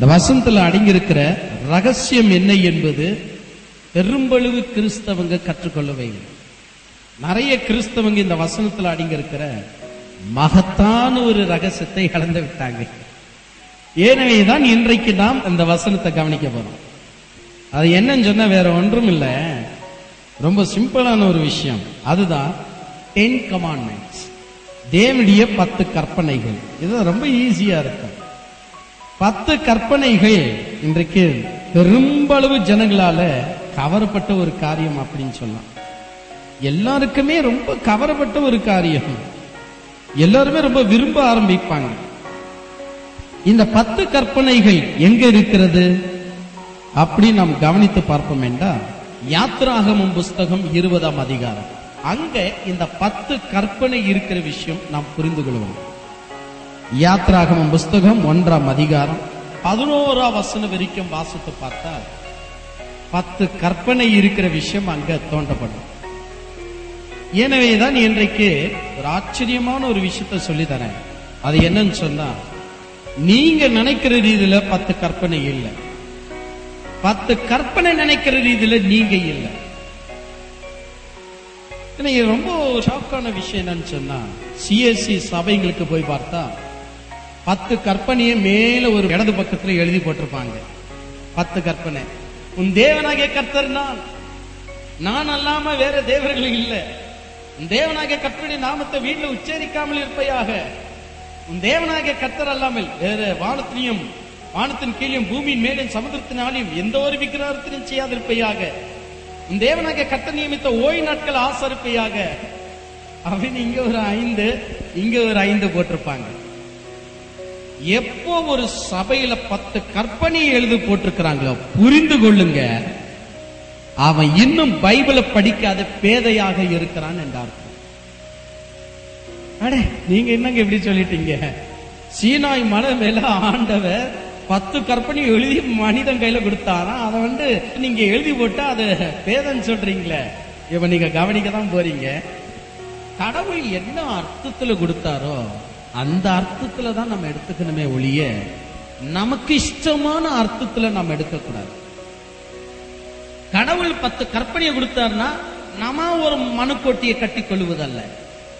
இந்த வசனத்தில் அடங்கியிருக்கிற ரகசியம் என்ன என்பது பெரும்பளவு கிறிஸ்தவங்க கற்றுக்கொள்ளவே இல்லை. நிறைய கிறிஸ்தவங்க இந்த வசனத்தில் அடங்கியிருக்கிற மகத்தான ஒரு ரகசியத்தை இழந்து விட்டாங்க. ஏனவேதான் இன்றைக்கு நாம் இந்த வசனத்தை கவனிக்க போறோம். அது என்னன்னு சொன்னா வேற ஒன்றும் இல்லை. ரொம்ப சிம்பிளான ஒரு விஷயம். அதுதான் டென் கமாண்ட்மெண்ட்ஸ் தேவனுடைய பத்து கற்பனைகள். இதுதான் ரொம்ப ஈஸியா இருக்கும். பத்து கற்பனைகள் இன்றைக்கு பெரும்பளவு ஜனங்களால கவரப்பட்ட ஒரு காரியம் அப்படின்னு சொல்லலாம். எல்லாருக்குமே ரொம்ப கவரப்பட்ட ஒரு காரியம். எல்லாருமே ரொம்ப விரும்ப ஆரம்பிப்பாங்க. இந்த பத்து கற்பனைகள் எங்க இருக்கிறது? அப்படி நாம் கவனித்து பார்ப்போம் என்றால் யாத்ராகமம் புஸ்தகம் இருபதாம் அதிகாரம். அங்க இந்த பத்து கற்பனை இருக்கிற விஷயம் நாம் புரிந்து கொள்வோம். யாத்ராகமம் புஸ்தகம் ஒன்றாம் அதிகாரம். பதினோராம் வசனம் வரைக்கும் வாசித்து பார்த்தா பத்து கற்பனை இருக்கிற விஷயம் அங்க தோண்டப்படும் எனவேதான் இன்றைக்கு ஒரு ஆச்சரியமான ஒரு விஷயத்தை சொல்லி தரேன் அது என்னன்னு சொன்னா நீங்க நினைக்கிற ரீதியில பத்து கற்பனை இல்லை. பத்து கற்பனை நினைக்கிற ரீதியில நீங்க இல்லை. எனக்கு ரொம்ப ஷாக்கான விஷயம் என்னன்னு சொன்னா சிஎஸ்சி சபைங்களுக்கு போய் பார்த்தா பத்து கற்பனையை மேல ஒரு இடது பக்கத்துல எழுதி போட்டிருப்பாங்க. பத்து கற்பனை. உன் தேவனாகிய கர்த்தர் நான். நான் அல்லாம வேற தேவர்கள் இல்லை. உன் தேவனாகிய கர்த்தருடைய நாமத்தை வீட்டில் உச்சரிக்காமல் இருப்பையாக. உன் தேவனாகிய கர்த்தர் அல்லாமல் வேற வானத்திலையும் வானத்தின் கீழையும் பூமியின் மேலும் சமுதிரத்தினாலையும் எந்த ஒரு விக்கிரகத்திலும் செய்யாதிருப்பையாக. உன் தேவனாகிய கர்த்தர் நியமித்த ஓய் நாட்கள் ஆசரிப்பையாக. அப்படின்னு இங்க ஒரு ஐந்து இங்க ஒரு ஐந்து போட்டிருப்பாங்க. எப்போ ஒரு சபையில பத்து கற்பனை எழுதி போட்டிருக்கிறாங்களோ புரிந்து கொள்ளுங்க. அவன் இன்னும் பைபிளை படிக்காத பேதையாக இருக்கிறான் என்றார் அடே நீங்க என்னங்க இப்படி சொல்லிட்டீங்க? சீனாய் மலை மேல ஆண்டவர் பத்து கற்பனை எழுதி மனிதன் கையில கொடுத்தாரா? அதை வந்து நீங்க எழுதி போட்டா அது பேதன்னு சொல்றீங்களே. இப்ப நீங்க கவனிக்க தான் போறீங்க. கடவுள் என்ன அர்த்தத்துல கொடுத்தாரோ அந்த அர்த்தத்துல தான் நம்ம எடுத்துக்கணுமே ஒழிய நமக்கு இஷ்டமான அர்த்தத்துல நம்ம எடுக்கக்கூடாது. கடவுள் பத்து கற்பனையை கொடுத்தாருன்னா நம்ம ஒரு மனுக்கோட்டியை கட்டி கொள்வதல்ல.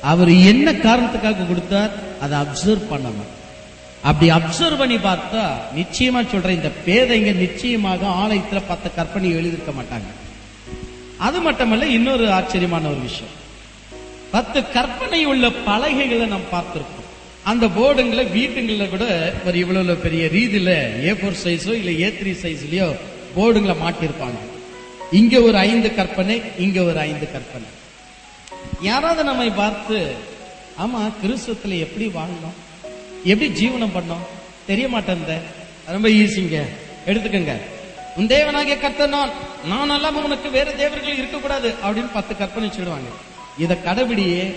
அவர் என்ன காரணத்துக்காக கொடுத்தார்? அதை அப்சர்வ் பண்ணணும். அப்படி அப்சர்வ் பண்ணி பார்த்தா நிச்சயமா சொல்றேன் இந்த பேதைங்க நிச்சயமாக ஆலயத்துல பத்து கற்பனை எழுதியிருக்க மாட்டாங்க. அது மட்டுமல்ல இன்னொரு ஆச்சரியமான ஒரு விஷயம். பத்து கற்பனை உள்ள பலகைகளை நாம் பார்த்திருக்கோம் அந்த போர்டுங்களை வீட்டுங்களில் கூட ஒரு இவ்வளவு பெரிய ரீதியில ஏ ஃபோர் சைஸோ இல்லை ஏ த்ரீ சைஸ்லயோ போர்டுங்களை மாட்டியிருப்பாங்க. இங்க ஒரு ஐந்து கற்பனை இங்க ஒரு ஐந்து கற்பனை. யாராவது நம்மை பார்த்து ஆமா கிறிஸ்துவத்துல எப்படி வாழணும்? எப்படி ஜீவனம் பண்ணோம் தெரிய மாட்டேன் ரொம்ப ஈஸிங்க எடுத்துக்கங்க. உன் தேவனாகிய கர்த்தர் நான். நான் அல்லாம உனக்கு வேற தேவர்கள் இருக்கக்கூடாது. அப்படின்னு பத்து கற்பனை சொல்லுவாங்க இதை கடைபிடியே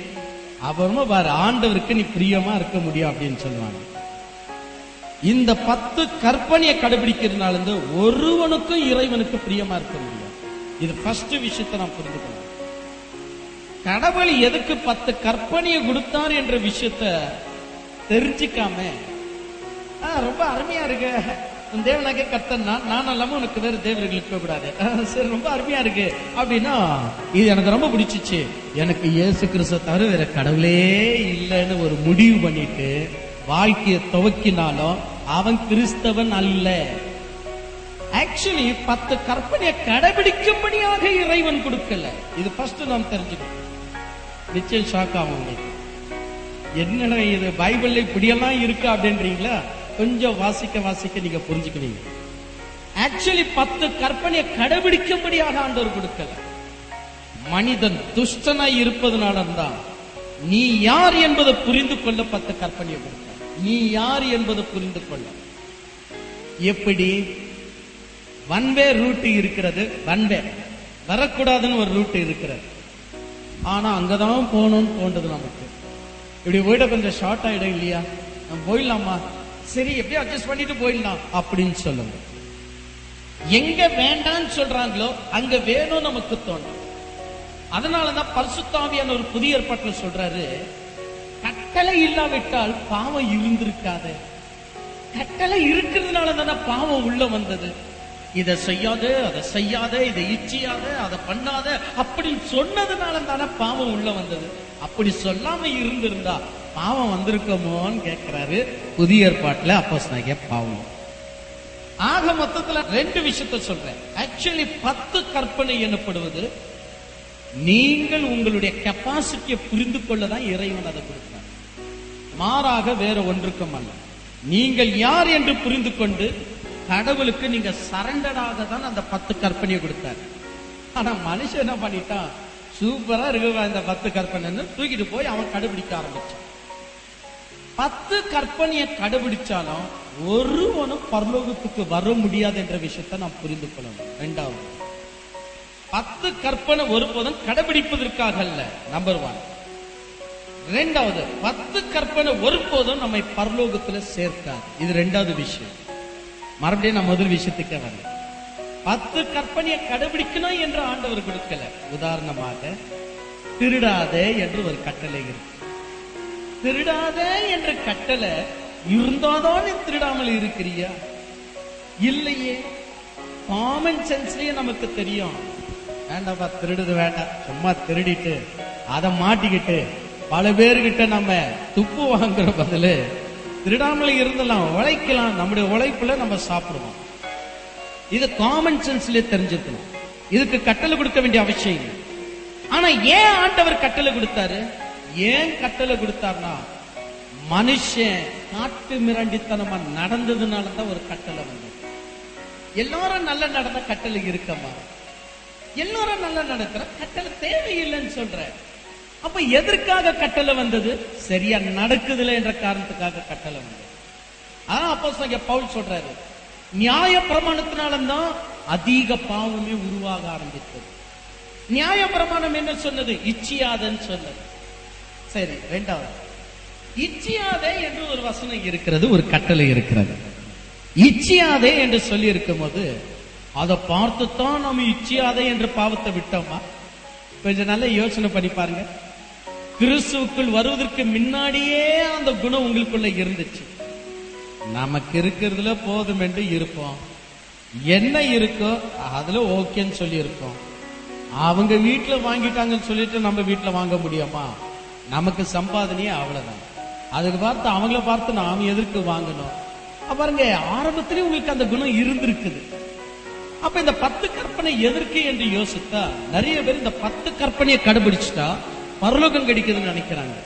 அப்புறமா பாரு ஆண்டவருக்கு நீ பிரியமா இருக்க முடியும் அப்படின்னு சொல்லுவாங்க. இந்த பத்து கற்பனையை கடைபிடிக்கிறதுனால இருந்து ஒருவனுக்கும் இறைவனுக்கு பிரியமா இருக்க முடியும். இது ஃபர்ஸ்ட் விஷயத்தை நான் புரிஞ்சுக்கணும். கடவுள் எதுக்கு பத்து கற்பனையை கொடுத்தார் என்ற விஷயத்த தெரிஞ்சுக்காம ரொம்ப அருமையா இருக்கு. உன் தேவனாக கத்தன்னா நான் அல்லாம உனக்கு வேற தேவர்களுக்கு இருக்க கூடாது சரி ரொம்ப அருமையா இருக்கு. அப்படின்னா இது எனக்கு ரொம்ப பிடிச்சிச்சு. எனக்கு இயேசு கிறிஸ்துவ தவிர வேற கடவுளே இல்லைன்னு ஒரு முடிவு பண்ணிட்டு வாழ்க்கையை துவக்கினாலும் அவன் கிறிஸ்தவன் அல்ல. ஆக்சுவலி பத்து கற்பனையை கடைபிடிக்கும்படியாக இறைவன் கொடுக்கல. இது ஃபர்ஸ்ட் நாம் தெரிஞ்சுக்கணும். நிச்சயம் ஷாக் ஆகும் உங்களுக்கு. என்னடா இது? பைபிள்ல இப்படியெல்லாம் இருக்கு அப்படின்றீங்களா? கொஞ்சம் வாசிக்க வாசிக்க நீங்க புரிஞ்சுக்குவீங்க ஆக்சுவலி பத்து கற்பனையை கடைபிடிக்கும்படியாக ஆண்டவர் கொடுக்கல. மனிதன் துஷ்டனாய் இருப்பதனால தான் நீ யார் என்பதை புரிந்து கொள்ள பத்து கற்பனையை கொடுக்க நீ யார் என்பதை புரிந்து கொள்ள. எப்படி? வன்வே ரூட் இருக்கிறது. வன்வே வரக்கூடாதுன்னு ஒரு ரூட் இருக்கிறது. ஆனா அங்கதான் போகணும்னு தோன்றது நமக்கு. இப்படி போயிட கொஞ்சம் ஷார்ட் ஆயிடும் இல்லையா? நம்ம போயிடலாமா? சரி எப்படியும் அட்ஜஸ்ட் பண்ணிட்டு போயிடலாம் அப்படின்னு சொல்லுங்க. எங்க வேண்டாம்னு சொல்றாங்களோ அங்க வேணும் நமக்கு தோணும். அதனாலதான் பரிசுத்தாவியான ஒரு புதிய ஏற்பாட்டில் சொல்றாரு கட்டளை இல்லாவிட்டால் பாவம் இருந்திருக்காது. கட்டளை இருக்கிறதுனால தானே பாவம் உள்ள வந்தது. இதை செய்யாத அதை செய்யாத இதை இச்சியாத அதை பண்ணாத அப்படி சொன்னதுனால தானே பாவம் உள்ள வந்தது. அப்படி சொல்லாம இருந்திருந்தா பாவம் வந்திருக்கோமோன்னு கேட்கிறாரு புதிய ஏற்பாட்டுல அப்போஸ் பாவம். ஆக மொத்தத்துல ரெண்டு விஷயத்த சொல்றேன். ஆக்சுவலி பத்து கற்பனை எனப்படுவது நீங்கள் உங்களுடைய கெப்பாசிட்டியை புரிந்து கொள்ளதான் இறைவன் அதை கொடுத்தார் மாறாக வேற ஒன்றுக்கும் அல்ல. நீங்கள் யார் என்று புரிந்து கொண்டு கடவுளுக்கு நீங்க சரண்டராக தான் அந்த பத்து கற்பனையை கொடுத்தார். ஆனா மனுஷன் என்ன பண்ணிட்டான்? சூப்பரா இருக்கு இந்த பத்து கற்பனைன்னு தூக்கிட்டு போய் அவன் கடைபிடிக்க ஆரம்பிச்சான். பத்து கற்பனையை கடைபிடிச்சாலும் ஒருவனும் பரலோகத்துக்கு வர முடியாது என்ற விஷயத்தை நாம் புரிந்து கொள்ளணும். ரெண்டாவது பத்து கற்பனை ஒருபோதும் கடைபிடிப்பதற்காக அல்ல நம்பர் ஒன் ரெண்டாவது பத்து கற்பனை ஒருபோதும் நம்மை பரலோகத்துல சேர்க்காது. இது ரெண்டாவது விஷயம். மறுபடியும் நான் முதல் விஷயத்துக்கே வரேன். பத்து கற்பனையை கடைபிடிக்கணும் என்று ஆண்டவர் கொடுக்கல. உதாரணமாக திருடாதே என்று ஒரு கட்டளை இருக்கு. திருடாதே என்ற கட்டளை இருந்தாதான் நீ திருடாமல் இருக்கிறியா? இல்லையே. காமன் சென்ஸ்லயே நமக்கு தெரியும். வேண்டாம்ப்பா திருடுது வேண்டாம். சும்மா திருடிட்டு அதை மாட்டிக்கிட்டு பல பேர்கிட்ட நம்ம துப்பு வாங்குற பதில் திருடாமல் இருந்தலாம் உழைக்கலாம். நம்முடைய உழைப்புல நம்ம சாப்பிடுவோம். இது காமன் சென்ஸ்லயே தெரிஞ்சுக்கணும். இதுக்கு கட்டளை கொடுக்க வேண்டிய அவசியம் இல்லை. ஆனா ஏன் ஆண்டவர் கட்டளை கொடுத்தாரு? ஏன் கட்டளை கொடுத்தார்னா மனுஷன் காட்டு மிரண்டித்தனமா நடந்ததுனால தான் ஒரு கட்டளை வந்தது. எல்லாரும் நல்ல நடந்த கட்டளை இருக்கமா? எல்லாரும் நல்லா நடக்கிற கட்டளை தேவையில்லைன்னு சொல்ற. அப்ப எதற்காக கட்டளை வந்தது? சரியா நடக்குதுல என்ற காரணத்துக்காக கட்டளை வந்தது. அதான் அப்போ பவுல் சொல்றாரு. நியாய பிரமாணத்தினால்தான் அதிக பாவமே உருவாக ஆரம்பித்தது. நியாய பிரமாணம் என்ன சொன்னது? இச்சியாதன்னு சொன்னது. சரி ரெண்டாவது. இச்சியாதே என்று ஒரு வசனம் இருக்கிறது ஒரு கட்டளை இருக்கிறது. இச்சியாதே என்று சொல்லி இருக்கும் போது அதை பார்த்துத்தான் நம்ம இச்சியாதே என்று பாவத்தை விட்டோமா? கொஞ்சம் நல்ல யோசனை பண்ணி பாருங்க. கிறிஸ்துவுக்குள் வருவதற்கு முன்னாடியே அந்த குணம் உங்களுக்குள்ள இருந்துச்சு. நமக்கு இருக்கிறதுல போதும் என்று இருப்போம். என்ன இருக்கோ அதுல ஓகேன்னு சொல்லி இருக்கோம் அவங்க வீட்டுல வாங்கிட்டாங்கன்னு சொல்லிட்டு நம்ம வீட்டுல வாங்க முடியுமா? நமக்கு சம்பாதனையே அவ்வளவுதான். அதுக்கு பார்த்து அவங்கள பார்த்து நாம் எதற்கு வாங்கணும்? பாருங்க ஆரம்பத்திலே உங்களுக்கு அந்த குணம் இருந்திருக்குது. அப்ப இந்த பத்து கற்பனை எதற்கு என்று யோசித்தா நிறைய பேர் இந்த பத்து கற்பனையை கடைபிடிச்சிட்டா பரலோகம் கிடைக்குதுன்னு நினைக்கிறாங்க.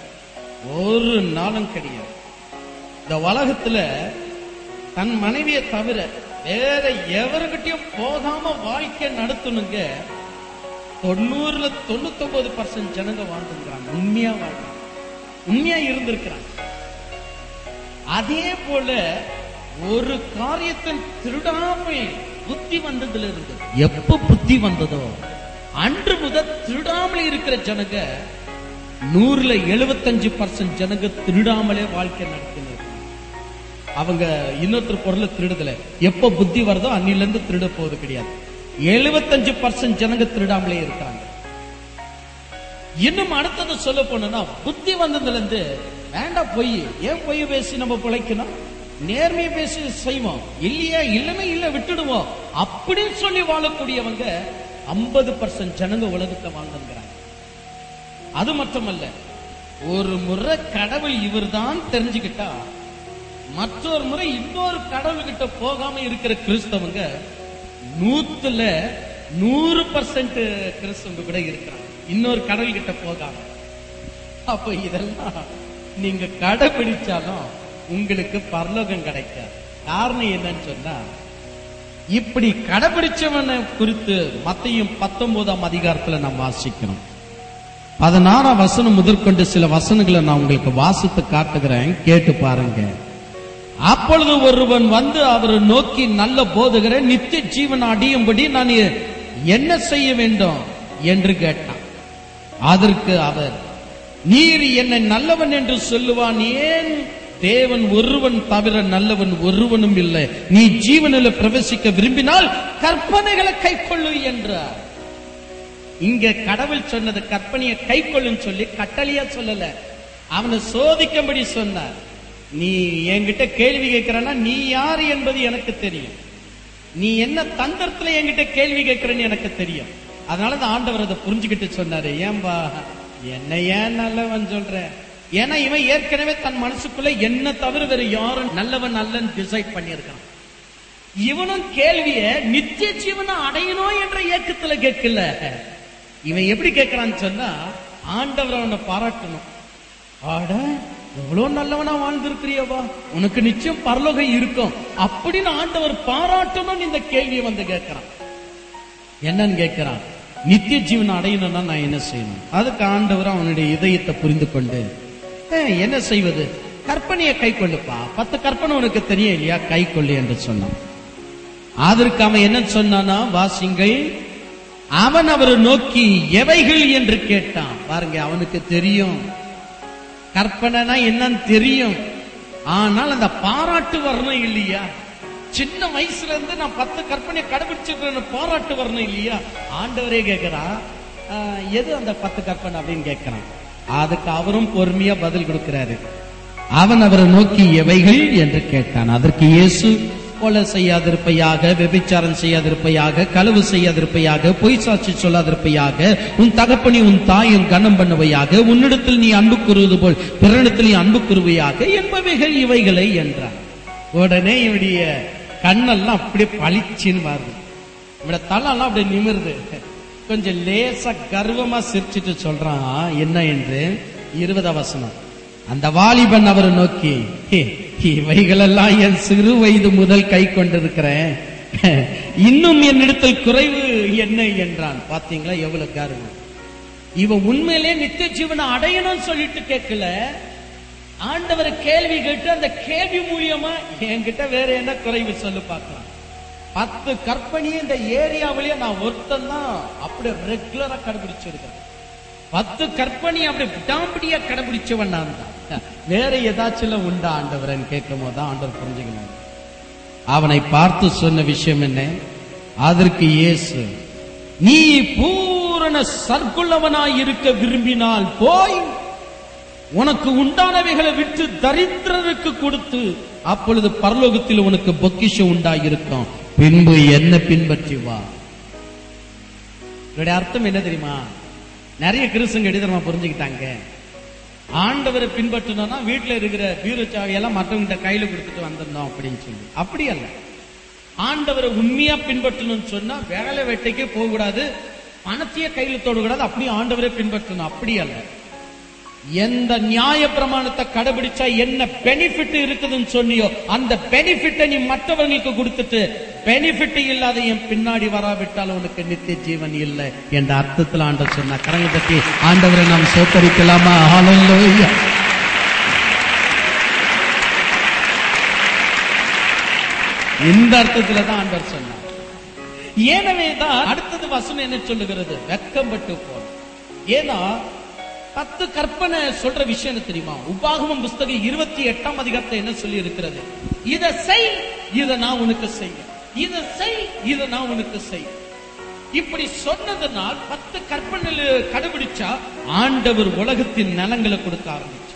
ஒரு நாளும் கிடையாது. இந்த உலகத்துல தன் மனைவியை தவிர வேற எவர்கிட்டயும் போகாம வாழ்க்கை நடத்தணுங்க. தொண்ணூறுல தொண்ணூத்தொன்பது பர்சன்ட் ஜனங்க வாழ்ந்துங்கிறாங்க உண்மையா வாழ்றாங்க. உண்மையா இருந்திருக்கிறாங்க. அதே போல ஒரு காரியத்தை திருடாமை புத்தி வந்ததுல இருந்து எப்ப புத்தி வந்ததோ அன்று முதல் திருடாமல் இருக்கிற ஜனங்க நூறுல எழுபத்தஞ்சு பர்சன்ட் ஜனங்க திருடாமலே வாழ்க்கை நடத்தினர் அவங்க இன்னொருத்தர் பொருளை திருடுதல. எப்ப புத்தி வருதோ அன்னில இருந்து திருட போவது கிடையாது. எழுபத்தஞ்சு பர்சன்ட் ஜனங்க திருடாமலே இருக்காங்க. இன்னும் அடுத்தது சொல்ல போனா புத்தி வந்ததுல இருந்து வேண்டாம் பொய். ஏன் பொய் பேசி நம்ம பிழைக்கணும்? நேர்மையை பேசி செய்வோம். இல்லையா இல்லமே இல்ல விட்டுடுவோம். அப்படின்னு சொல்லி வாழக்கூடியவங்க ஐம்பது பர்சன்ட் ஜனங்க உலகத்தை வாழ்ந்துங்கிறாங்க. அது மட்டுமல்ல ஒரு முறை கடவுள் இவர்தான் தெரிஞ்சுக்கிட்டா மற்றொரு முறை இன்னொரு கடவுள் கிட்ட போகாம இருக்கிற கிறிஸ்தவங்க நூத்துல நூறு பர்சன்ட் கிறிஸ்தவங்க கூட இருக்கிறாங்க. இன்னொரு கடல் கிட்ட போகாம. அப்ப இதெல்லாம் நீங்க கடைபிடிச்சாலும் உங்களுக்கு பரலோகம் கிடைக்காது. காரணம் என்னன்னு சொன்னா இப்படி கடைபிடிச்சவனை குறித்து மத்தையும் பத்தொன்பதாம் அதிகாரத்துல நாம் வாசிக்கணும். பதினாறாம் வசனம் முதற்கொண்டு சில வசனங்களை நான் உங்களுக்கு வாசித்து காட்டுகிறேன். கேட்டு பாருங்க. அப்பொழுது ஒருவன் வந்து அவரை நோக்கி நல்ல போதுகிற நித்திய ஜீவன் அடியும்படி நான் என்ன செய்ய வேண்டும் என்று கேட்டான். அதற்கு அவர் நீர் என்னை நல்லவன் என்று சொல்லுவான் ஏன் தேவன் ஒருவன் தவிர நல்லவன் ஒருவனும் இல்லை. நீ ஜீவனில் பிரவேசிக்க விரும்பினால் கற்பனைகளை கைக்கொள்ளு என்றார். இங்க கடவுள் சொன்னது கற்பனையை கைக்கொள்ளுன்னு சொல்லி கட்டளையா சொல்லல. அவனை சோதிக்கும்படி சொன்னார். நீ என்கிட்ட கேள்வி கேட்கிறன்னா நீ யார் என்பது எனக்கு தெரியும். நீ என்ன தந்திரத்துல என்கிட்ட கேள்வி கேட்கிறன்னு எனக்கு தெரியும். அதனால தான் ஆண்டவர் அதை புரிஞ்சுக்கிட்டு சொன்னாரு. ஏன்பா என்ன ஏன் நல்லவன் சொல்ற? ஏன்னா இவன் ஏற்கனவே தன் மனசுக்குள்ள என்ன தவிர வேற யாரும் நல்லவன் நல்லன்னு டிசைட் பண்ணியிருக்கான். இவனும் கேள்விய நித்திய ஜீவனை அடையணும் என்ற இயக்கத்துல கேட்கல. இவன் எப்படி கேட்கிறான்னு சொன்னா ஆண்டவர் அவனை பாராட்டணும். ஆட எவ்வளவு நல்லவனா வாழ்ந்திருக்கிறியவா? உனக்கு நிச்சயம் பரலோகம் இருக்கும். அப்படின்னு ஆண்டவர் பாராட்டணும் இந்த கேள்வியை வந்து கேட்கிறான் என்னன்னு கேட்கிறான் நித்திய ஜீவன் அடையணும்னா நான் என்ன செய்யணும்? அதுக்கு ஆண்டவர் அவனுடைய இதயத்தை புரிந்து கொண்டு என்ன செய்வது? கற்பனையை கை கொள்ளுப்பா பத்து கற்பனை உனக்கு தெரியும் இல்லையா? கை கொள்ளு என்று சொன்னான். அதற்கு அவன் என்ன சொன்னானா? வாசிங்கள் அவன் அவரை நோக்கி எவைகள்? என்று கேட்டான். பாருங்க அவனுக்கு தெரியும். கற்பனைனா என்னன்னு தெரியும். ஆனால் அந்த பாராட்டு வரணும் இல்லையா? சின்ன வயசுல இருந்து நான் பத்து கற்பனையை கடைபிடிச்சிருக்கேன்னு பாராட்டு வரணும் இல்லையா? ஆண்டவரே கேட்கிறா எது அந்த பத்து கற்பனை அப்படின்னு கேட்கிறான் அதுக்கு அவரும் பொறுமையா பதில் கொடுக்கிறாரு. அவன் அவரை நோக்கி எவைகள் என்று கேட்டான். அதற்கு இயேசு கொலை செய்யாதிருப்பையாக விபச்சாரம் செய்யாதிருப்பையாக களவு செய்யாதிருப்பையாக பொய் சாட்சி சொல்லாதிருப்பையாக உன் தகப்பனி உன் தாயும் கனம் பண்ணுவையாக உன்னிடத்தில் நீ அன்பு கூறுவது போல் பிறனிடத்தில் நீ அன்பு கூறுவையாக என்பவைகள் இவைகளை என்றார். உடனே இவருடைய கண்ணெல்லாம் அப்படியே பளிச்சின்னு மாறுது. இவட தலெல்லாம் அப்படியே நிமிருது. கொஞ்சம் லேசா கர்வமா சிரிச்சிட்டு சொல்றான் என்ன? என்று இருபது அவசனம் அந்த வாலிபன் அவரை நோக்கி இவைகளெல்லாம் என் சிறு வயது முதல் கை கொண்டிருக்கிறேன். இன்னும் என்னிடத்தில் குறைவு என்ன? என்றான். பாத்தீங்களா எவ்வளவு காரணம் இவன் உண்மையிலே நித்திய ஜீவனை அடையணும்னு சொல்லிட்டு கேட்கல. ஆண்டவர் கேள்வி கேட்டு அந்த கேள்வி மூலியமா என்கிட்ட வேற என்ன குறைவு சொல்லு பார்க்கலாம் பத்து கற்பனையும் இந்த ஏரியாவிலேயே நான் ஒருத்தன் தான் அப்படியே ரெகுலரா கடைபிடிச்சிருக்கேன் பத்து கற்பனை அப்படி விடாம்பிடியா கடைபிடிச்சவன் நான் தான். வேற ஏதாச்சும் உண்டா ஆண்டவரன் கேட்கும் போது ஆண்டவர் புரிஞ்சுக்கணும். அவனை பார்த்து சொன்ன விஷயம் என்ன? அதற்கு இயேசு நீ பூரண சர்க்குள்ளவனாய் இருக்க விரும்பினால் போய் உனக்கு உண்டானவைகளை விட்டு தரித்திரருக்கு கொடுத்து அப்பொழுது பரலோகத்தில் உனக்கு பொக்கிஷம் உண்டாயிருக்கும். பின்பு என்ன பின்பற்றி வா இதோட அர்த்தம் என்ன தெரியுமா? நிறைய கிறிஸ்துங்க எடுத்து புரிஞ்சுக்கிட்டாங்க. ஆண்டவரை பின்பற்றணும்னா வீட்டில் இருக்கிற பீரோ சாவியெல்லாம் மற்றவங்கிட்ட கையில கொடுத்துட்டு வந்துடணும் அப்படின்னு சொல்லி. அப்படி அல்ல. ஆண்டவரை உண்மையா பின்பற்றணும்னு சொன்னா வேலை வெட்டைக்கே போகக்கூடாது பணத்தையே கையில தொடக்கூடாது அப்படியே ஆண்டவரை பின்பற்றணும். அப்படி அல்ல. எந்த நியாய பிரமாணத்தை கடைபிடிச்சா என்ன பெனிஃபிட் இருக்குதுன்னு சொன்னியோ அந்த பெனிஃபிட்டை நீ மற்றவர்களுக்கு கொடுத்துட்டு பெனிஃபிட் இல்லாத என் பின்னாடி வராவிட்டால் உனக்கு நித்திய ஜீவன் இல்லை என்ற அர்த்தத்தில் ஆண்டவர் சொன்ன கரங்க பற்றி ஆண்டவரை நாம் சோத்தரிக்கலாமா? ஹalleluya இந்த அர்த்தத்துல தான் ஆண்டவர் சொன்னார். எனவே தான் அடுத்தது வசனம் என்ன சொல்லுகிறது? வெக்கப்பட்டு போன. ஏன்னா பத்து கற்பனை சொல்ற விஷயம் என்ன தெரியுமா? உபாகமம் புஸ்தகம் இருபத்தி எட்டாம் அதிகாரத்தை என்ன சொல்லி இருக்கிறது இத செய் இத நான் உனக்கு செய்ய. இத செய் இத நான் உனக்கு செய். இப்படி சொன்னதுனால் பத்து கற்பனை கடைபிடிச்சா ஆண்டவர் உலகத்தின் நலங்களை கொடுக்க ஆரம்பிச்சு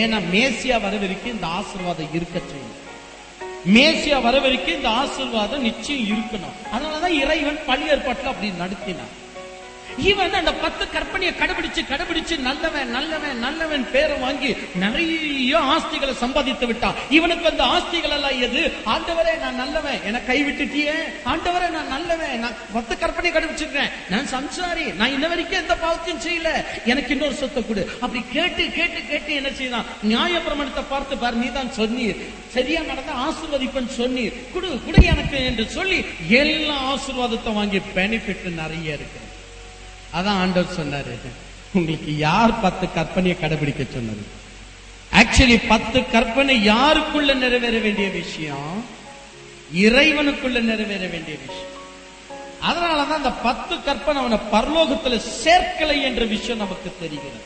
ஏன்னா மேசியா வரவரைக்கும் இந்த ஆசீர்வாதம் இருக்க செய்யும். மேசியா வரவரைக்கும் இந்த ஆசீர்வாதம் நிச்சயம் இருக்கணும். அதனாலதான் இறைவன் பள்ளி ஏற்பாட்டில் அப்படி நடத்தினான் இவன் அந்த பத்து கற்பனையை கடைபிடிச்சு கடைபிடிச்சு நல்லவன் நல்லவன் நல்லவன் பேரை வாங்கி நிறைய ஆஸ்திகளை சம்பாதித்து விட்டான். இவனுக்கு அந்த ஆஸ்திகள் எல்லாம் எது? ஆண்டவரே நான் நல்லவன். என கைவிட்டுட்டியே ஆண்டவரே நான் நல்லவன். நான் பத்து கற்பனை கடைபிடிச்சிருக்கேன் நான் சம்சாரி. நான் இன்ன வரைக்கும் எந்த பாவத்தையும் செய்யல. எனக்கு இன்னொரு சொத்தை கொடு. அப்படி கேட்டு கேட்டு கேட்டு என்ன செய்தான்? நியாய பிரமாணத்தை பார்த்து பாரு நீ தான் சொன்னீர். சரியா நடந்த ஆசிர்வதிப்பன் சொன்னீர். குடு குடு எனக்கு என்று சொல்லி எல்லா ஆசீர்வாதத்தை வாங்கி பெனிஃபிட் நிறைய இருக்கு. அதான் ஆண்டவர் சொன்னாரு. உங்களுக்கு யார் பத்து கற்பனையை கடைபிடிக்க சொன்னது? ஆக்சுவலி பத்து கற்பனை யாருக்குள்ள நிறைவேற வேண்டிய விஷயம்? இறைவனுக்குள்ள நிறைவேற வேண்டிய விஷயம். அதனாலதான் அந்த பத்து கற்பனை அவனை பரலோகத்துல சேர்க்கலை என்ற விஷயம் நமக்கு தெரிகிறது.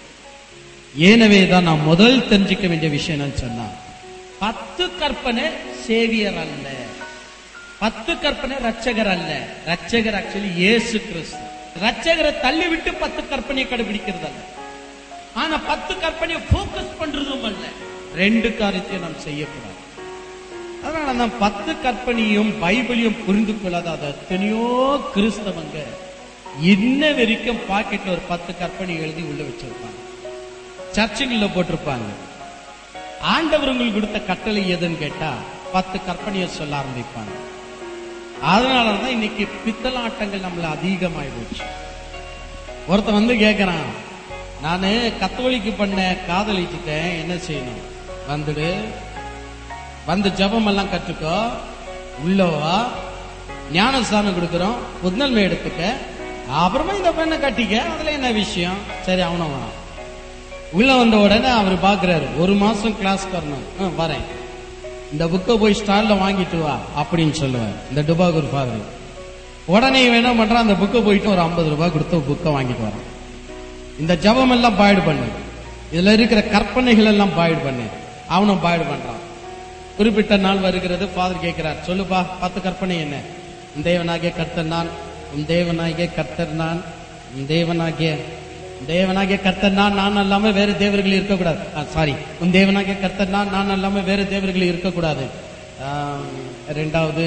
எனவே தான் நான் முதல் தெரிஞ்சுக்க வேண்டிய விஷயம் என்னன்னு சொன்னா பத்து கற்பனை சேவியர் அல்ல. பத்து கற்பனை ரட்சகர் அல்ல. ரட்சகர் ஆக்சுவலி இயேசு கிறிஸ்து. ரட்சகரை தள்ளி விட்டு பத்து கற்பனையை கடைபிடிக்கிறது அல்ல ஆனா பத்து கற்பனையை போக்கஸ் பண்றதும் அல்ல. ரெண்டு காரியத்தையும் நாம் செய்யக்கூடாது. அதனால தான் பத்து கற்பனையும் பைபிளையும் புரிந்து கொள்ளாத எத்தனையோ கிறிஸ்தவங்க இன்ன வரைக்கும் பாக்கெட்ல ஒரு பத்து கற்பனை எழுதி உள்ள வச்சிருப்பாங்க. சர்ச்சுகள்ல போட்டிருப்பாங்க. ஆண்டவர் உங்களுக்கு கொடுத்த கட்டளை எதுன்னு கேட்டா பத்து கற்பனையை சொல்ல ஆரம்பிப்பாங்க. அதனாலதான் இன்னைக்கு பித்தலாட்டங்கள் நம்மள அதிகமாய் போச்சு ஒருத்தன் வந்து கேக்குறான் நானு கத்தோலிக்கு பண்ண காதலிச்சுட்டேன் என்ன செய்யணும்? வந்துடு. வந்து ஜபம் எல்லாம் கற்றுக்கோ உள்ளவா ஞானஸ்தானம் கொடுக்குறோம். புதுநன்மை எடுத்துக்க. அப்புறமா இந்த பெண்ணை கட்டிக்க. அதுல என்ன விஷயம்? சரி அவனும் வரான். உள்ள வந்த உடனே அவர் பாக்குறாரு ஒரு மாசம் கிளாஸ் வரணும் ஆ, வரேன். இந்த புக்கை போய் ஸ்டால்ல வாங்கிட்டு வா அப்படின்னு சொல்லுவார் இந்த டுபாகூர் ஃபாதர் உடனே இவன் என்ன பண்றான்? அந்த புக்கை போயிட்டு ஒரு ஐம்பது ரூபாய் கொடுத்து புக்கை வாங்கிட்டு வரான். இந்த ஜபம் எல்லாம் பாய்டு பண்ணு. இதுல இருக்கிற கற்பனைகள் எல்லாம் பாய்டு பண்ணு. அவனும் பாய்டு பண்றான். குறிப்பிட்ட நாள் வருகிறது. ஃபாதர் கேட்கிறார் சொல்லுப்பா பத்து கற்பனை என்ன? உன் தேவனாகிய கர்த்தர் நான் உன் தேவனாகிய கர்த்தர் நான் உன் தேவனாகிய தேவனாகிய கர்த்தர் நான் நான் அல்லாம வேற தேவர்கள் இருக்கக்கூடாது. சாரி உன் தேவனாகிய கர்த்தர் நான் நான் அல்லாம வேற தேவர்கள் இருக்கக்கூடாது. ரெண்டாவது